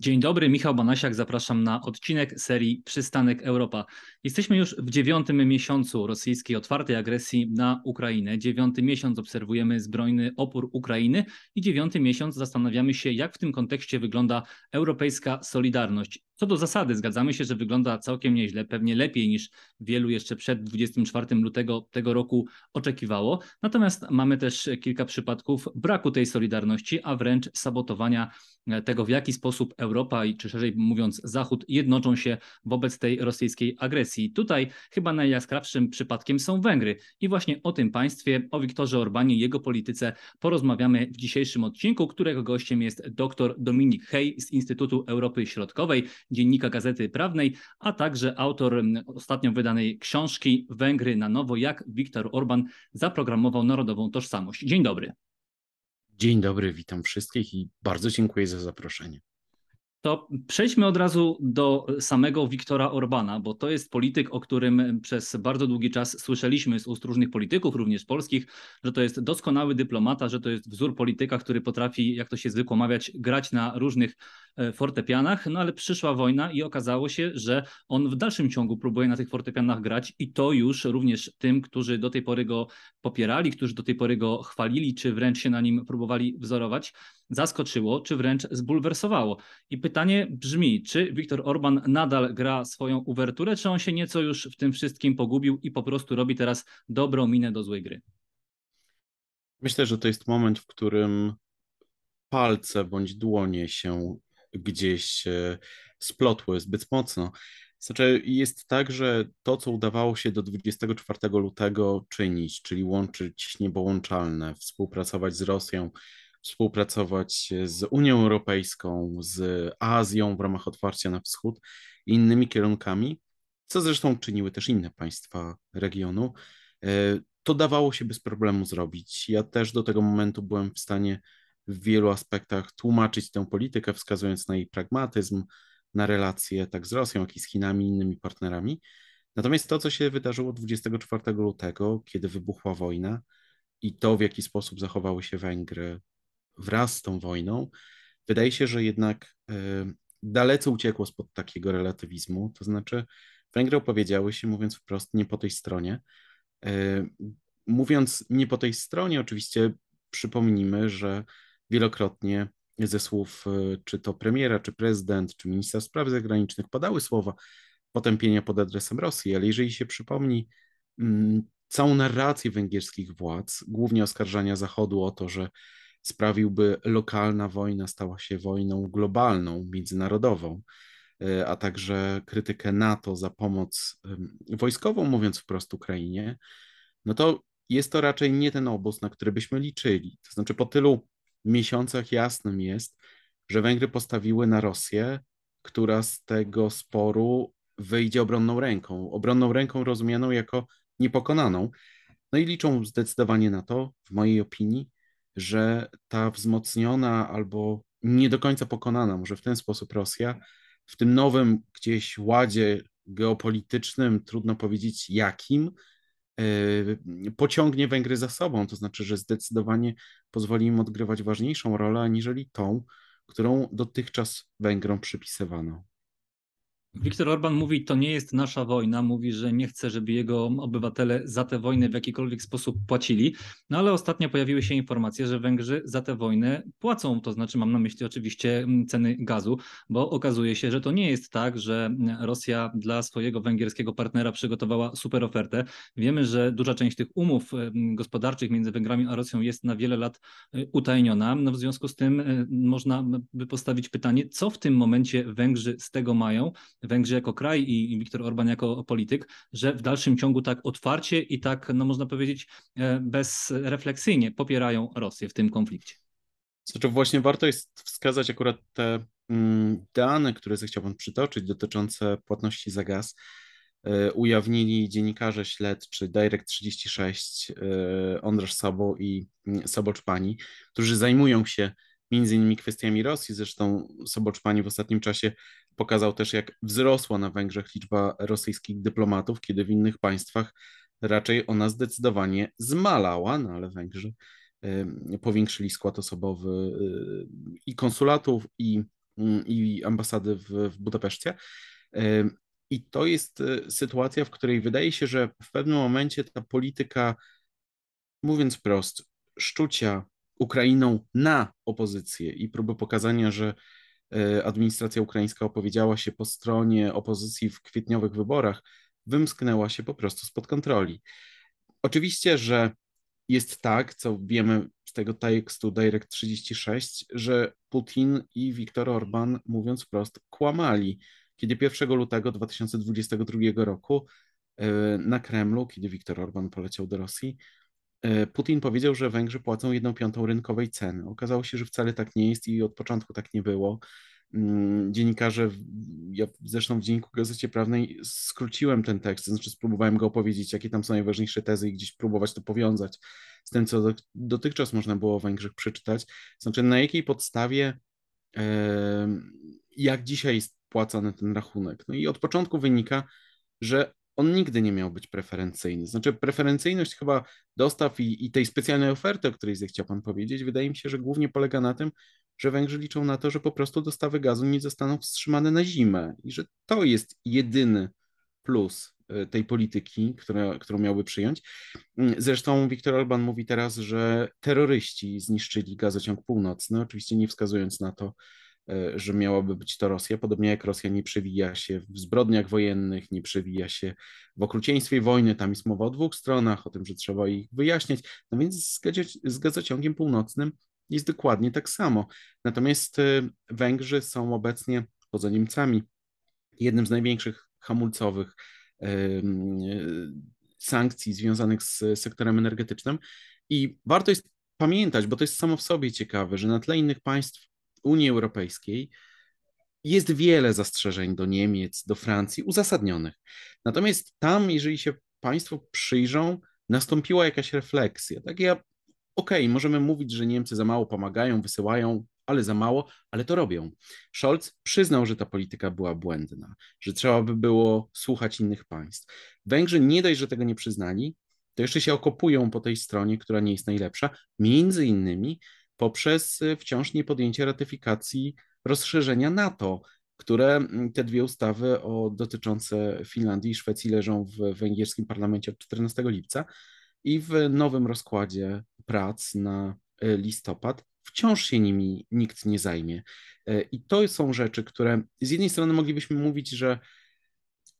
Dzień dobry, Michał Banasiak, zapraszam na odcinek serii Przystanek Europa. Jesteśmy już w dziewiątym miesiącu rosyjskiej otwartej agresji na Ukrainę. Dziewiąty miesiąc obserwujemy zbrojny opór Ukrainy i dziewiąty miesiąc zastanawiamy się, jak w tym kontekście wygląda europejska solidarność. Co do zasady, zgadzamy się, że wygląda całkiem nieźle, pewnie lepiej niż wielu jeszcze przed 24 lutego tego roku oczekiwało. Natomiast mamy też kilka przypadków braku tej solidarności, a wręcz sabotowania tego, w jaki sposób Europa i czy szerzej mówiąc Zachód jednoczą się wobec tej rosyjskiej agresji. Tutaj chyba najjaskrawszym przypadkiem są Węgry. I właśnie o tym państwie, o Wiktorze Orbanie i jego polityce porozmawiamy w dzisiejszym odcinku, którego gościem jest dr Dominik Hej z Instytutu Europy Środkowej, dziennika Gazety Prawnej, a także autor ostatnio wydanej książki Węgry na nowo, jak Viktor Orban zaprogramował narodową tożsamość. Dzień dobry. Dzień dobry, witam wszystkich i bardzo dziękuję za zaproszenie. To przejdźmy od razu do samego Wiktora Orbana, bo to jest polityk, o którym przez bardzo długi czas słyszeliśmy z ust różnych polityków, również polskich, że to jest doskonały dyplomata, że to jest wzór polityka, który potrafi, jak to się zwykło mawiać, grać na różnych fortepianach, no ale przyszła wojna i okazało się, że on w dalszym ciągu próbuje na tych fortepianach grać i to już również tym, którzy do tej pory go popierali, którzy do tej pory go chwalili, czy wręcz się na nim próbowali wzorować, zaskoczyło, czy wręcz zbulwersowało. I pytanie brzmi, czy Viktor Orban nadal gra swoją uwerturę, czy on się nieco już w tym wszystkim pogubił i po prostu robi teraz dobrą minę do złej gry? Myślę, że to jest moment, w którym palce bądź dłonie się gdzieś e, splotły zbyt mocno. Znaczy, jest tak, że to, co udawało się do 24 lutego czynić, czyli łączyć niebołączalne, współpracować z Rosją, współpracować z Unią Europejską, z Azją w ramach otwarcia na wschód i innymi kierunkami, co zresztą czyniły też inne państwa regionu, e, to dawało się bez problemu zrobić. Ja też do tego momentu byłem w stanie w wielu aspektach tłumaczyć tę politykę, wskazując na jej pragmatyzm, na relacje tak z Rosją, jak i z Chinami innymi partnerami. Natomiast to, co się wydarzyło 24 lutego, kiedy wybuchła wojna i to, w jaki sposób zachowały się Węgry wraz z tą wojną, wydaje się, że jednak e, dalece uciekło spod takiego relatywizmu. To znaczy, Węgry opowiedziały się, mówiąc wprost, nie po tej stronie. E, mówiąc nie po tej stronie, oczywiście przypomnijmy, że wielokrotnie ze słów e, czy to premiera, czy prezydent, czy ministra spraw zagranicznych padały słowa potępienia pod adresem Rosji, ale jeżeli się przypomni mm, całą narrację węgierskich władz, głównie oskarżania Zachodu o to, że sprawiłby lokalna wojna stała się wojną globalną, międzynarodową, e, a także krytykę NATO za pomoc wojskową, mówiąc wprost Ukrainie, no to jest to raczej nie ten obóz, na który byśmy liczyli. To znaczy, po tylu miesiącach jasnym jest, że Węgry postawiły na Rosję, która z tego sporu wyjdzie obronną ręką. Obronną ręką rozumianą jako niepokonaną. No i liczą zdecydowanie na to, w mojej opinii, że ta wzmocniona albo nie do końca pokonana, może w ten sposób Rosja, w tym nowym gdzieś ładzie geopolitycznym, trudno powiedzieć jakim, pociągnie Węgry za sobą. To znaczy, że zdecydowanie pozwoli im odgrywać ważniejszą rolę aniżeli tą, którą dotychczas Węgrom przypisywano. Viktor Orban mówi, to nie jest nasza wojna, mówi, że nie chce, żeby jego obywatele za tę wojnę w jakikolwiek sposób płacili, no ale ostatnio pojawiły się informacje, że Węgrzy za tę wojnę płacą, to znaczy mam na myśli oczywiście mm, ceny gazu, bo okazuje się, że to nie jest tak, że Rosja dla swojego węgierskiego partnera przygotowała super ofertę. Wiemy, że duża część tych umów mm, gospodarczych między Węgrami a Rosją jest na wiele lat y, utajniona, no w związku z tym y, można by postawić pytanie, co w tym momencie Węgrzy z tego mają, Węgrzy jako kraj i Viktor Orban jako polityk, że w dalszym ciągu tak otwarcie i tak, no można powiedzieć, e, bezrefleksyjnie popierają Rosję w tym konflikcie. Znaczy właśnie warto jest wskazać akurat te mm, dane, które zechciał Pan przytoczyć dotyczące płatności za gaz. E, ujawnili dziennikarze śledczy Direct36, e, Ondrasz Sabo i mm, Soboczpani, którzy zajmują się między innymi kwestiami Rosji. Zresztą Soboczpani w ostatnim czasie pokazał też, jak wzrosła na Węgrzech liczba rosyjskich dyplomatów, kiedy w innych państwach raczej ona zdecydowanie zmalała, no ale Węgrzy powiększyli skład osobowy y, i konsulatów, i mm, i ambasady w, w Budapeszcie. I to jest e, sytuacja, w której wydaje się, że w pewnym momencie ta polityka, mówiąc prost, szczucia Ukrainą na opozycję i próby pokazania, że administracja ukraińska opowiedziała się po stronie opozycji w kwietniowych wyborach, wymsknęła się po prostu spod kontroli. Oczywiście, że jest tak, co wiemy z tego tekstu Direct 36, że Putin i Viktor Orban, mówiąc wprost, kłamali kiedy 1 lutego 2022 roku e, na Kremlu, kiedy Viktor Orban poleciał do Rosji, e, Putin powiedział, że Węgrzy płacą jedną piątą rynkowej ceny. Okazało się, że wcale tak nie jest i od początku tak nie było. Mm, dziennikarze, ja zresztą w Dzienniku Gazecie Prawnej skróciłem ten tekst, to znaczy spróbowałem go opowiedzieć, jakie tam są najważniejsze tezy i gdzieś próbować to powiązać z tym, co dotychczas można było o Węgrzech przeczytać. Znaczy, na jakiej podstawie, jak dzisiaj jest płacony ten rachunek. No i od początku wynika, że on nigdy nie miał być preferencyjny. Znaczy, preferencyjność chyba dostaw i, i tej specjalnej oferty, o której zechciał Pan powiedzieć, wydaje mi się, że głównie polega na tym, że Węgrzy liczą na to, że po prostu dostawy gazu nie zostaną wstrzymane na zimę i że to jest jedyny plus e, tej polityki, którą miałby przyjąć. Zresztą Viktor Orban mówi teraz, że terroryści zniszczyli gazociąg północny, oczywiście nie wskazując na to, że miałaby być to Rosja, podobnie jak Rosja nie przewija się w zbrodniach wojennych, nie przewija się w okrucieństwie wojny, tam jest mowa o dwóch stronach, o tym, że trzeba ich wyjaśniać, no więc z gazociągiem północnym jest dokładnie tak samo. Natomiast e, Węgrzy są obecnie, poza Niemcami, jednym z największych hamulcowych e, sankcji związanych z sektorem energetycznym. I warto jest pamiętać, bo to jest samo w sobie ciekawe, że na tle innych państw Unii Europejskiej jest wiele zastrzeżeń do Niemiec, do Francji uzasadnionych. Natomiast tam, jeżeli się Państwo przyjrzą, nastąpiła jakaś refleksja. Tak ja, okej, okay, możemy mówić, że Niemcy za mało pomagają, wysyłają, ale za mało, ale to robią. Scholz przyznał, że ta polityka była błędna, że trzeba by było słuchać innych państw. Węgrzy nie dość, że tego nie przyznali, to jeszcze się okopują po tej stronie, która nie jest najlepsza, między innymi poprzez y, wciąż niepodjęcie ratyfikacji rozszerzenia NATO, które mm, te dwie ustawy o, dotyczące Finlandii i Szwecji leżą w węgierskim parlamencie od 14 lipca i w nowym rozkładzie prac na y, listopad wciąż się nimi nikt nie zajmie. Y, I to są rzeczy, które z jednej strony moglibyśmy mówić, że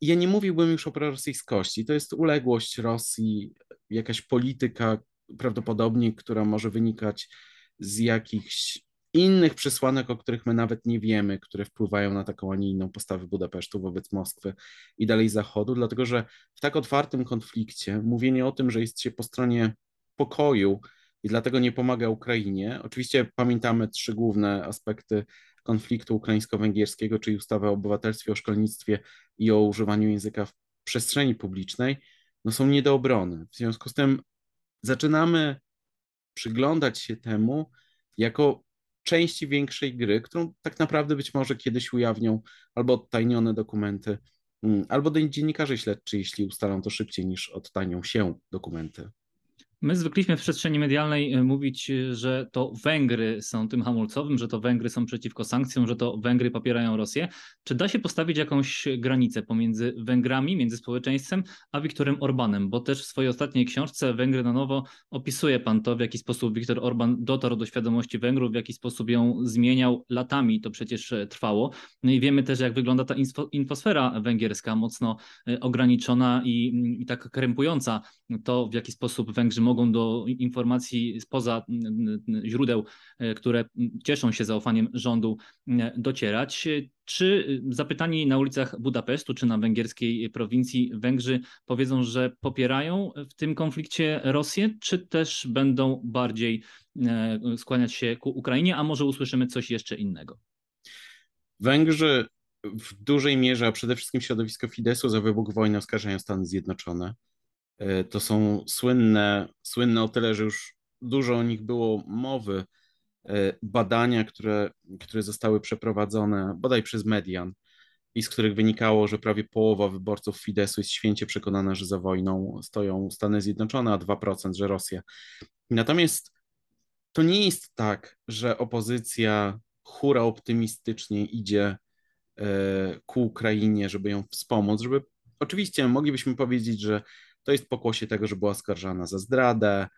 ja nie mówiłbym już o prorosyjskości. To jest uległość Rosji, jakaś polityka prawdopodobnie, która może wynikać z jakichś innych przesłanek, o których my nawet nie wiemy, które wpływają na taką, a nie inną postawę Budapesztu wobec Moskwy i dalej Zachodu, dlatego że w tak otwartym konflikcie mówienie o tym, że jest się po stronie pokoju i dlatego nie pomaga Ukrainie, oczywiście pamiętamy trzy główne aspekty konfliktu ukraińsko-węgierskiego, czyli ustawę o obywatelstwie, o szkolnictwie i o używaniu języka w przestrzeni publicznej, no są nie do obrony. W związku z tym zaczynamy przyglądać się temu jako części większej gry, którą tak naprawdę być może kiedyś ujawnią albo odtajnione dokumenty, mm, albo dziennikarze śledczy, jeśli ustalą to szybciej niż odtajnią się dokumenty. My zwykliśmy w przestrzeni medialnej e, mówić, e, że to Węgry są tym hamulcowym, że to Węgry są przeciwko sankcjom, że to Węgry popierają Rosję. Czy da się postawić jakąś granicę pomiędzy Węgrami, między społeczeństwem, a Wiktorem Orbanem? Bo też w swojej ostatniej książce Węgry na nowo opisuje pan to, w jaki sposób Wiktor Orban dotarł do świadomości Węgrów, w jaki sposób ją zmieniał latami, to przecież e, trwało. No i wiemy też, jak wygląda ta infosfera węgierska, mocno ograniczona i, i tak krępująca to, w jaki sposób Węgrzy mogą do informacji spoza źródeł, e, które cieszą się zaufaniem rządu, docierać. Czy zapytani na ulicach Budapesztu czy na węgierskiej prowincji Węgrzy powiedzą, że popierają w tym konflikcie Rosję, czy też będą bardziej e, skłaniać się ku Ukrainie, a może usłyszymy coś jeszcze innego? Węgrzy w dużej mierze, a przede wszystkim środowisko Fidesu za wybuch wojny oskarżają Stany Zjednoczone. E, to są słynne, słynne o tyle, że już dużo o nich było mowy, e, badania, które, które zostały przeprowadzone bodaj przez Median i z których wynikało, że prawie połowa wyborców Fidesu jest święcie przekonana, że za wojną stoją Stany Zjednoczone, a 2%, że Rosja. Natomiast to nie jest tak, że opozycja hura optymistycznie idzie ku Ukrainie, żeby ją wspomóc, żeby oczywiście moglibyśmy powiedzieć, że to jest pokłosie tego, że była oskarżana za zdradę,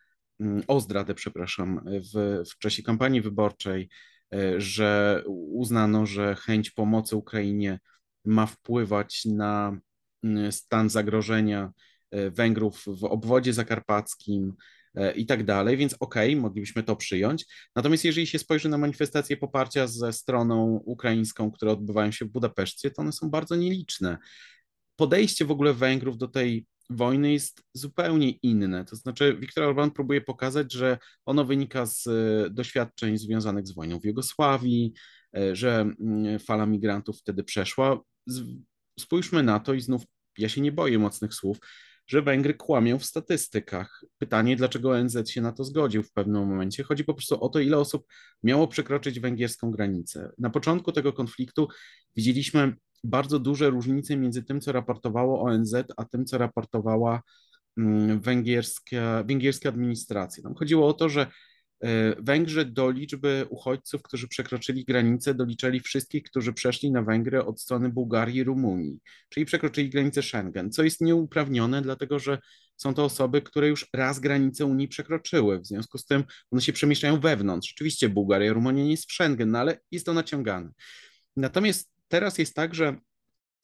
mm, o zdradę, przepraszam, w, w czasie kampanii wyborczej, e, że uznano, że chęć pomocy Ukrainie ma wpływać na mm, stan zagrożenia e, Węgrów w obwodzie zakarpackim e, i tak dalej, więc okej, okay, moglibyśmy to przyjąć. Natomiast jeżeli się spojrzy na manifestacje poparcia ze stroną ukraińską, które odbywają się w Budapeszcie, to one są bardzo nieliczne. Podejście w ogóle Węgrów do tej wojny jest zupełnie inne. To znaczy, Viktor Orban próbuje pokazać, że ono wynika z e, doświadczeń związanych z wojną w Jugosławii, e, że mm, fala migrantów wtedy przeszła. Spójrzmy na to i znów ja się nie boję mocnych słów, że Węgry kłamią w statystykach. Pytanie, dlaczego ONZ się na to zgodził w pewnym momencie. Chodzi po prostu o to, ile osób miało przekroczyć węgierską granicę. Na początku tego konfliktu widzieliśmy bardzo duże różnice między tym, co raportowało ONZ, a tym, co raportowała mm, węgierska, węgierska administracja. Tam chodziło o to, że e, Węgrzy do liczby uchodźców, którzy przekroczyli granicę, doliczali wszystkich, którzy przeszli na Węgry od strony Bułgarii i Rumunii, czyli przekroczyli granicę Schengen, co jest nieuprawnione, dlatego że są to osoby, które już raz granicę Unii przekroczyły, w związku z tym one się przemieszczają wewnątrz. Oczywiście Bułgaria Rumunia nie jest w Schengen, no ale jest to naciągane. Natomiast teraz jest tak, że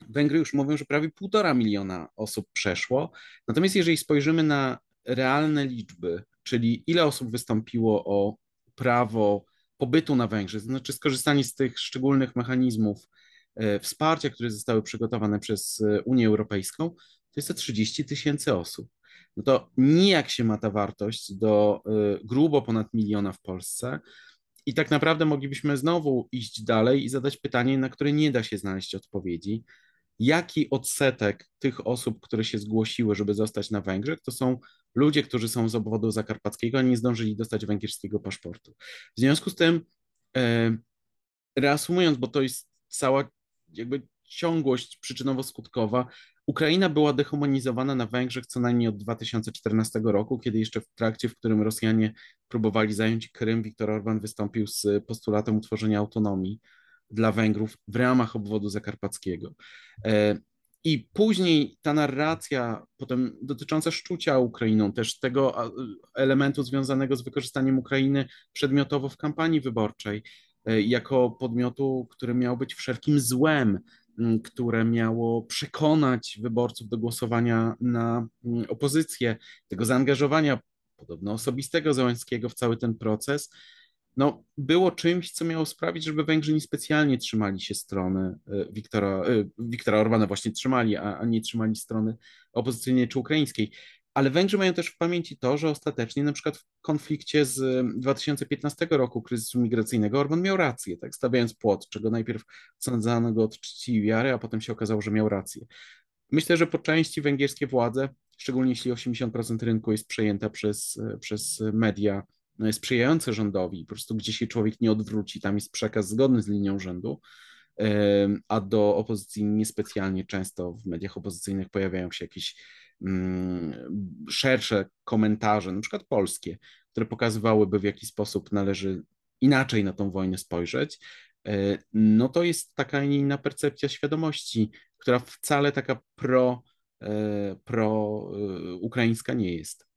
Węgry już mówią, że prawie półtora miliona osób przeszło. Natomiast jeżeli spojrzymy na realne liczby, czyli ile osób wystąpiło o prawo pobytu na Węgrzech, to znaczy skorzystanie z tych szczególnych mechanizmów e, wsparcia, które zostały przygotowane przez e, Unię Europejską, to jest to 30 tysięcy osób. No to nijak się ma ta wartość do e, grubo ponad miliona w Polsce, i tak naprawdę moglibyśmy znowu iść dalej i zadać pytanie, na które nie da się znaleźć odpowiedzi. Jaki odsetek tych osób, które się zgłosiły, żeby zostać na Węgrzech, to są ludzie, którzy są z obwodu zakarpackiego, a nie zdążyli dostać węgierskiego paszportu. W związku z tym, e, reasumując, bo to jest cała jakby ciągłość przyczynowo-skutkowa, Ukraina była dehumanizowana na Węgrzech co najmniej od 2014 roku, kiedy jeszcze w trakcie, w którym Rosjanie próbowali zająć Krym, Viktor Orban wystąpił z postulatem utworzenia autonomii dla Węgrów w ramach obwodu zakarpackiego. E, I później ta narracja, potem dotycząca szczucia Ukrainą, też tego elementu związanego z wykorzystaniem Ukrainy przedmiotowo w kampanii wyborczej, e, jako podmiotu, który miał być wszelkim złem, które miało przekonać wyborców do głosowania na opozycję, tego zaangażowania podobno osobistego Załęckiego w cały ten proces, no, było czymś, co miało sprawić, żeby Węgrzy niespecjalnie trzymali się strony e, Wiktora, e, Wiktora Orbana, właśnie trzymali, a, a nie trzymali strony opozycyjnej czy ukraińskiej. Ale Węgrzy mają też w pamięci to, że ostatecznie na przykład w konflikcie z 2015 roku kryzysu migracyjnego Orban miał rację, tak, stawiając płot, czego najpierw sądzano go od czci i wiary, a potem się okazało, że miał rację. Myślę, że po części węgierskie władze, szczególnie jeśli 80% rynku jest przejęta przez, przez media no, sprzyjające rządowi, po prostu gdzie się człowiek nie odwróci, tam jest przekaz zgodny z linią rządu, a do opozycji niespecjalnie często w mediach opozycyjnych pojawiają się jakieś szersze komentarze, na przykład polskie, które pokazywałyby, w jaki sposób należy inaczej na tą wojnę spojrzeć, e, no to jest taka inna percepcja świadomości, która wcale taka pro, e, pro e, ukraińska nie jest.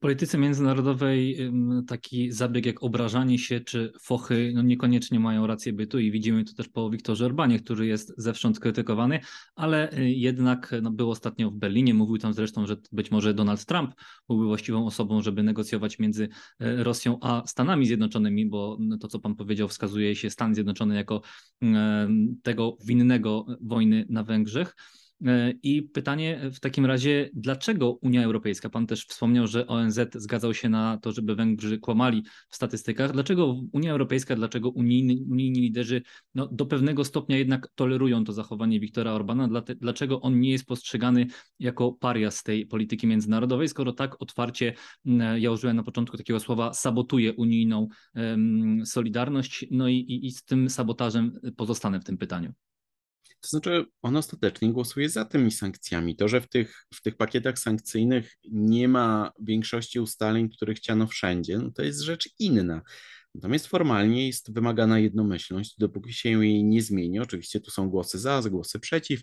Polityce międzynarodowej taki zabieg jak obrażanie się czy fochy no niekoniecznie mają rację bytu i widzimy to też po Wiktorze Orbanie, który jest zewsząd krytykowany, ale y, jednak no, był ostatnio w Berlinie, mówił tam zresztą, że być może Donald Trump byłby właściwą osobą, żeby negocjować między y, Rosją a Stanami Zjednoczonymi, bo no, to, co pan powiedział, wskazuje się Stan Zjednoczony jako tego winnego wojny na Węgrzech. E, I pytanie w takim razie, dlaczego Unia Europejska, pan też wspomniał, że ONZ zgadzał się na to, żeby Węgrzy kłamali w statystykach, dlaczego Unia Europejska, dlaczego unijni, unijni liderzy no, do pewnego stopnia jednak tolerują to zachowanie Viktora Orbana, dlaczego on nie jest postrzegany jako paria z tej polityki międzynarodowej, skoro tak otwarcie, ja użyłem na początku takiego słowa, sabotuje unijną um, solidarność, no i, i, i z tym sabotażem pozostanę w tym pytaniu. To znaczy, on ostatecznie głosuje za tymi sankcjami. To, że w tych, w tych pakietach sankcyjnych nie ma większości ustaleń, które chciano wszędzie, no to jest rzecz inna. Natomiast formalnie jest wymagana jednomyślność, dopóki się jej nie zmieni, oczywiście tu są głosy za, głosy przeciw,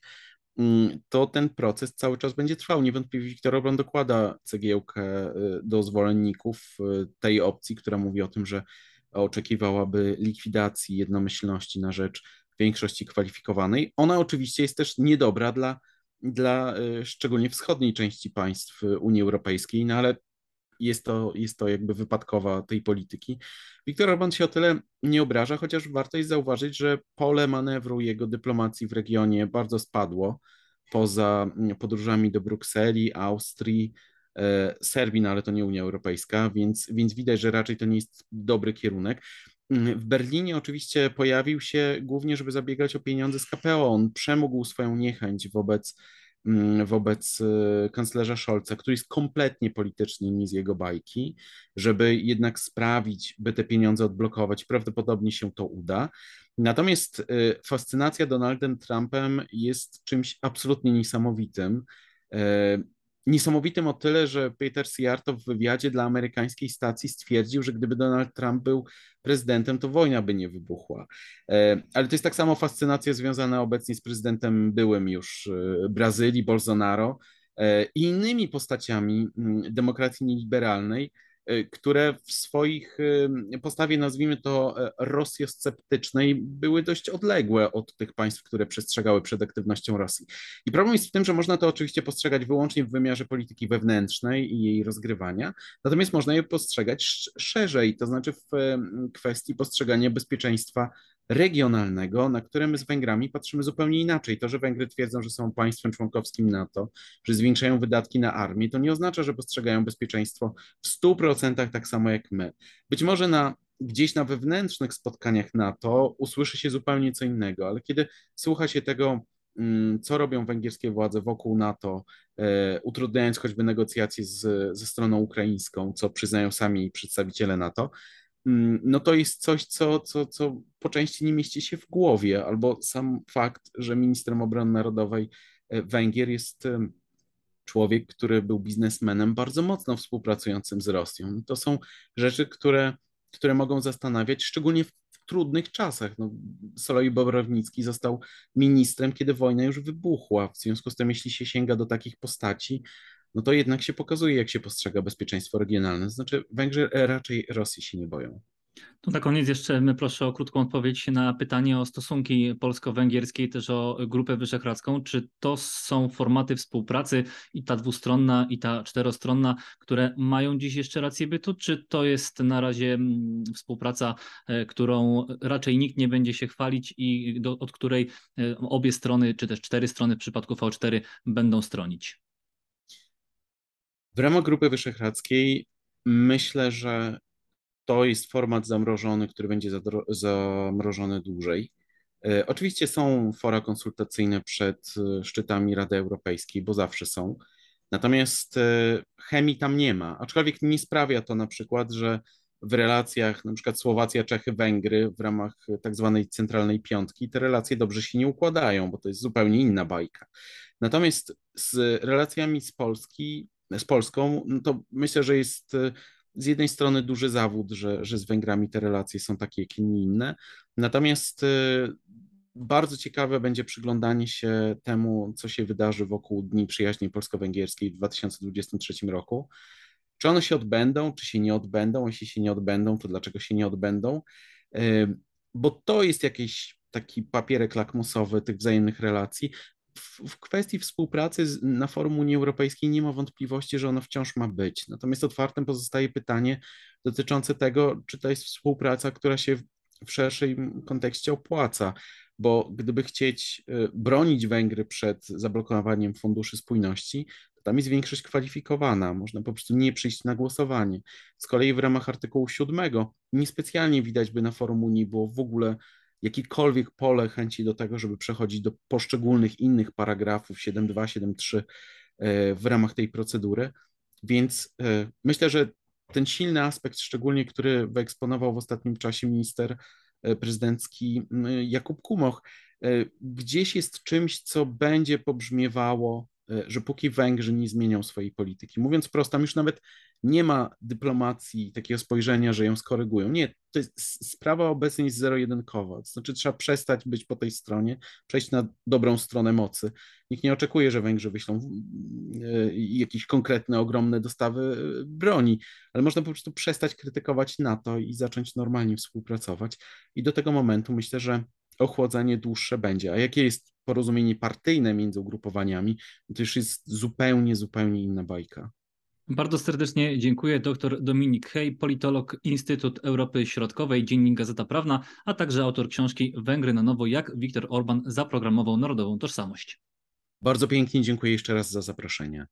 mm, to ten proces cały czas będzie trwał. Niewątpliwie Viktor Orban dokłada cegiełkę y, do zwolenników y, tej opcji, która mówi o tym, że oczekiwałaby likwidacji jednomyślności na rzecz większości kwalifikowanej. Ona oczywiście jest też niedobra dla, dla y, szczególnie wschodniej części państw Unii Europejskiej, no ale jest to, jest to jakby wypadkowa tej polityki. Viktor Orban się o tyle nie obraża, chociaż warto jest zauważyć, że pole manewru jego dyplomacji w regionie bardzo spadło poza mm, podróżami do Brukseli, Austrii, e, Serbii, no ale to nie Unia Europejska, więc, więc widać, że raczej to nie jest dobry kierunek. Mm, w Berlinie oczywiście pojawił się głównie, żeby zabiegać o pieniądze z KPO. On przemógł swoją niechęć wobec Mm, wobec e, kanclerza Scholza, który jest kompletnie polityczny, nie z jego bajki, żeby jednak sprawić, by te pieniądze odblokować. Prawdopodobnie się to uda. Natomiast e, fascynacja Donaldem Trumpem jest czymś absolutnie niesamowitym. Niesamowitym o tyle, że Peter Siarto w wywiadzie dla amerykańskiej stacji stwierdził, że gdyby Donald Trump był prezydentem, to wojna by nie wybuchła. E, ale to jest tak samo fascynacja związana obecnie z prezydentem byłym już e, Brazylii, Bolsonaro e, i innymi postaciami mm, demokracji nieliberalnej, które w swoich y, postawie, nazwijmy to e, rosjosceptycznej, były dość odległe od tych państw, które przestrzegały przed aktywnością Rosji. I problem jest w tym, że można to oczywiście postrzegać wyłącznie w wymiarze polityki wewnętrznej i jej rozgrywania, natomiast można je postrzegać szerzej, to znaczy w kwestii postrzegania bezpieczeństwa regionalnego, na które my z Węgrami patrzymy zupełnie inaczej. To, że Węgry twierdzą, że są państwem członkowskim NATO, że zwiększają wydatki na armię, to nie oznacza, że postrzegają bezpieczeństwo w 100% tak samo jak my. Być może na gdzieś na wewnętrznych spotkaniach NATO usłyszy się zupełnie co innego, ale kiedy słucha się tego, mm, co robią węgierskie władze wokół NATO, e, utrudniając choćby negocjacje z, ze stroną ukraińską, co przyznają sami przedstawiciele NATO, no to jest coś, co, co, co po części nie mieści się w głowie, albo sam fakt, że ministrem obrony narodowej e, Węgier jest człowiek, który był biznesmenem bardzo mocno współpracującym z Rosją. To są rzeczy, które, które mogą zastanawiać, szczególnie w trudnych czasach. No, Soloi Bobrownicki został ministrem, kiedy wojna już wybuchła. W związku z tym, jeśli się sięga do takich postaci, no to jednak się pokazuje, jak się postrzega bezpieczeństwo regionalne. Znaczy, Węgrzy raczej Rosji się nie boją. To na koniec jeszcze proszę o krótką odpowiedź na pytanie o stosunki polsko-węgierskie i też o Grupę Wyszehradzką. Czy to są formaty współpracy i ta dwustronna i ta czterostronna, które mają dziś jeszcze rację bytu, czy to jest na razie mm, współpraca, e, którą raczej nikt nie będzie się chwalić i do, od której e, obie strony, czy też cztery strony w przypadku V4 będą stronić? W ramach Grupy Wyszehradzkiej myślę, że to jest format zamrożony, który będzie zamrożony dłużej. E, oczywiście są fora konsultacyjne przed e, szczytami Rady Europejskiej, bo zawsze są. Natomiast e, chemii tam nie ma, aczkolwiek nie sprawia to na przykład, że w relacjach na przykład Słowacja, Czechy, Węgry w ramach tak zwanej centralnej piątki te relacje dobrze się nie układają, bo to jest zupełnie inna bajka. Natomiast z relacjami z Polski z Polską, no to myślę, że jest e, z jednej strony duży zawód, że, że z Węgrami te relacje są takie, jak nie inne. Natomiast e, bardzo ciekawe będzie przyglądanie się temu, co się wydarzy wokół Dni Przyjaźni Polsko-Węgierskiej w 2023 roku. Czy one się odbędą, czy się nie odbędą? Jeśli się nie odbędą, to dlaczego się nie odbędą? E, bo to jest jakiś taki papierek lakmusowy tych wzajemnych relacji w, kwestii współpracy na forum Unii Europejskiej nie ma wątpliwości, że ono wciąż ma być. Natomiast otwartym pozostaje pytanie dotyczące tego, czy to jest współpraca, która się w szerszym kontekście opłaca, bo gdyby chcieć y, bronić Węgry przed zablokowaniem funduszy spójności, to tam jest większość kwalifikowana, można po prostu nie przyjść na głosowanie. Z kolei w ramach artykułu 7 niespecjalnie widać by na forum Unii było w ogóle jakiekolwiek pole chęci do tego, żeby przechodzić do poszczególnych innych paragrafów 7.2, 7.3 e, w ramach tej procedury. Więc e, myślę, że ten silny aspekt, szczególnie który wyeksponował w ostatnim czasie minister e, prezydencki Jakub Kumoch, gdzieś jest czymś, co będzie pobrzmiewało że póki Węgrzy nie zmienią swojej polityki, mówiąc prosto, już nawet nie ma dyplomacji, takiego spojrzenia, że ją skorygują. Nie, to jest sprawa obecnie jest zero-jedynkowa. To znaczy trzeba przestać być po tej stronie, przejść na dobrą stronę mocy. Nikt nie oczekuje, że Węgrzy wyślą e, jakieś konkretne, ogromne dostawy e, broni, ale można po prostu przestać krytykować NATO i zacząć normalnie współpracować. I do tego momentu myślę, że ochłodzenie dłuższe będzie. A jakie jest porozumienie partyjne między ugrupowaniami, to już jest zupełnie, zupełnie inna bajka. Bardzo serdecznie dziękuję dr Dominik Hej, politolog Instytut Europy Środkowej, Dziennik Gazeta Prawna, a także autor książki Węgry na nowo, jak Viktor Orban zaprogramował narodową tożsamość. Bardzo pięknie dziękuję jeszcze raz za zaproszenie.